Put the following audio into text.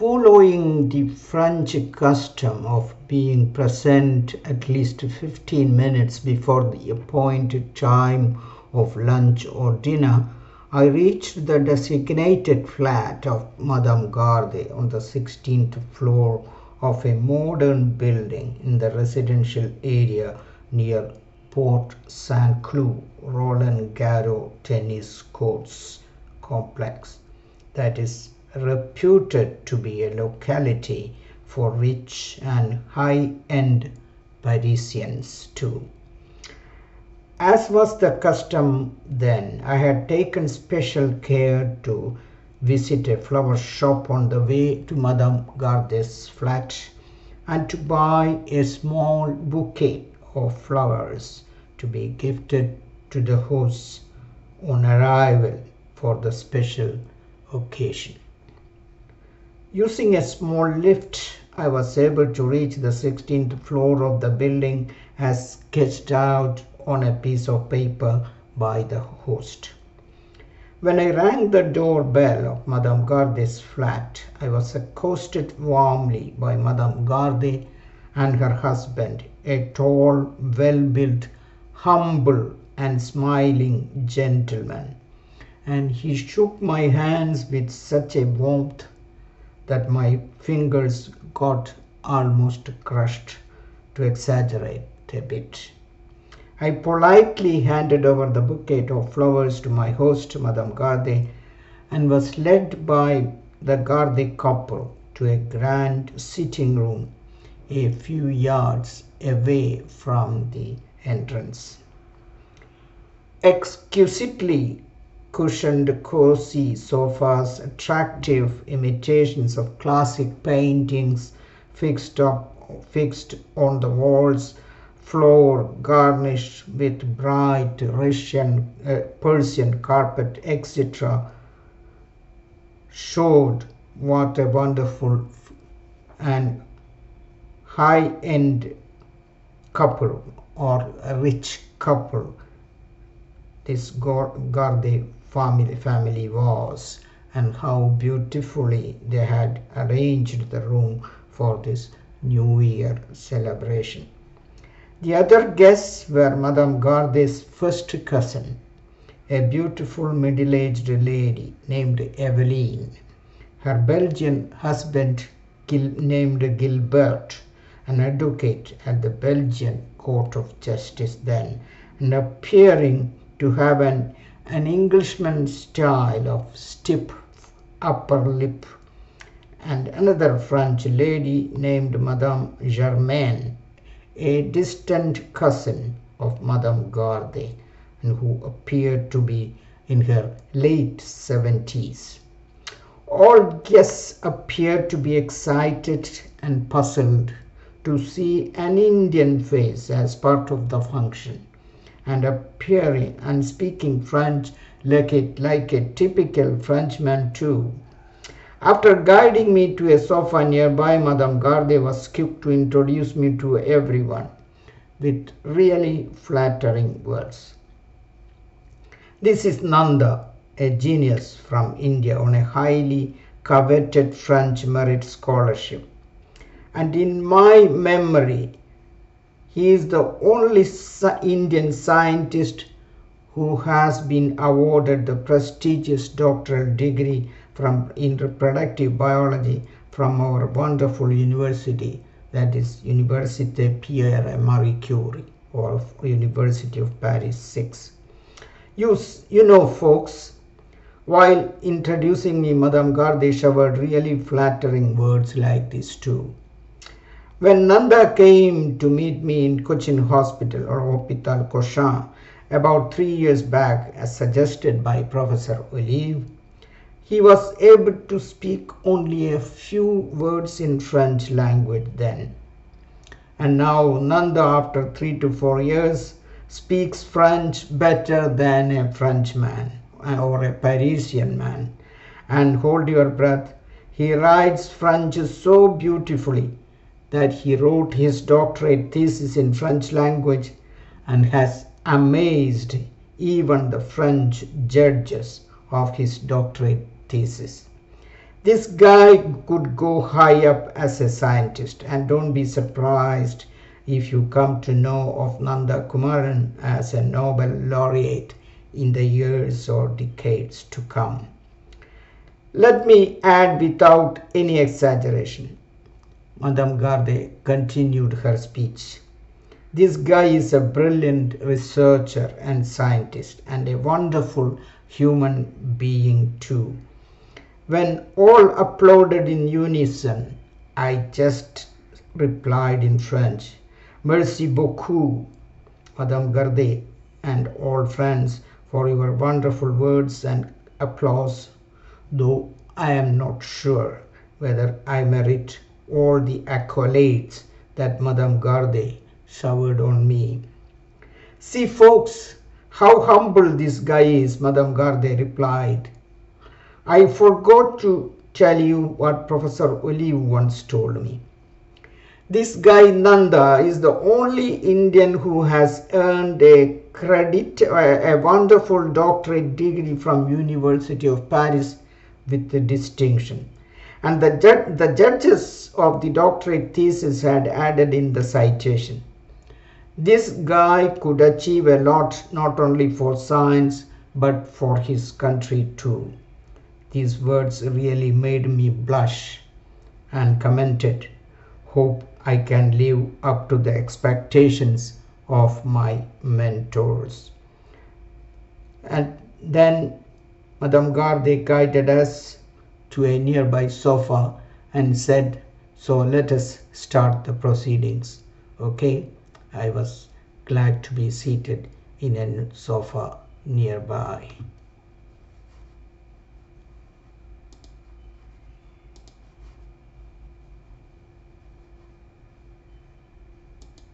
Following the French custom of being present at least 15 minutes before the appointed time of lunch or dinner, I reached the designated flat of Madame Garde on the 16th floor of a modern building in the residential area near Port Saint Cloud Roland Garros tennis courts complex that is reputed to be a locality for rich and high end Parisians too. As was the custom then, I had taken special care to visit a flower shop on the way to Madame Garde's flat and to buy a small bouquet of flowers to be gifted to the host on arrival for the special occasion. Using a small lift, I was able to reach the 16th floor of the building as sketched out on a piece of paper by the host. When I rang the doorbell of Madame Garde's flat, I was accosted warmly by Madame Garde and her husband, a tall, well built, humble, and smiling gentleman. And he shook my hands with such a warmth that my fingers got almost crushed, to exaggerate a bit. I politely handed over the bouquet of flowers to my host, Madame Garde, and was led by the Garde couple to a grand sitting room a few yards away from the entrance. Exquisitely cushioned cozy sofas, attractive imitations of classic paintings fixed up fixed on the walls, floor garnished with bright Russian uh, Persian carpet, etc., showed what a wonderful and high-end couple or a rich couple this Garde family family was and how beautifully they had arranged the room for this new year celebration. The other guests were madame garde's first cousin a beautiful middle-aged lady named eveline. Her belgian husband Gil- named gilbert an advocate at the belgian court of justice then and appearing to have an an Englishman style of stiff upper lip, and another French lady named Madame Germaine, a distant cousin of Madame Garde, and who appeared to be in her late seventies. All guests appeared to be excited and puzzled to see an Indian face as part of the function and appearing and speaking French like a, like a typical Frenchman too. After guiding me to a sofa nearby, Madame Garde was quick to introduce me to everyone with really flattering words. This is Nanda, a genius from India on a highly coveted French merit scholarship. And in my memory, he is the only Indian scientist who has been awarded the prestigious doctoral degree from in reproductive biology from our wonderful university that is Université Pierre Marie Curie or University of Paris 6 you, you know folks while introducing me Madame Garde showered really flattering words like this too when Nanda came to meet me in Cochin Hospital or Hospital Cochin about three years back, as suggested by Professor Olive, he was able to speak only a few words in French language then. And now Nanda, after three to four years, speaks French better than a Frenchman uh, or a Parisian man. And hold your breath, he writes French so beautifully that he wrote his doctorate thesis in French language and has amazed even the French judges of his doctorate thesis. This guy could go high up as a scientist, and don't be surprised if you come to know of Nanda Kumaran as a Nobel laureate in the years or decades to come. Let me add without any exaggeration. Madame Garde continued her speech. This guy is a brilliant researcher and scientist and a wonderful human being too. When all applauded in unison, I just replied in French, Merci beaucoup, Madame Garde, and all friends, for your wonderful words and applause, though I am not sure whether I merit all the accolades that Madame Garde showered on me. See, folks, how humble this guy is, Madame Garde replied. I forgot to tell you what Professor Olive once told me. This guy Nanda is the only Indian who has earned a credit, a wonderful doctorate degree from University of Paris with distinction. And the, ju- the judges of the doctorate thesis had added in the citation. This guy could achieve a lot not only for science but for his country too. These words really made me blush and commented, Hope I can live up to the expectations of my mentors. And then Madame Garde guided us to a nearby sofa and said, So let us start the proceedings. Okay? I was glad to be seated in a sofa nearby.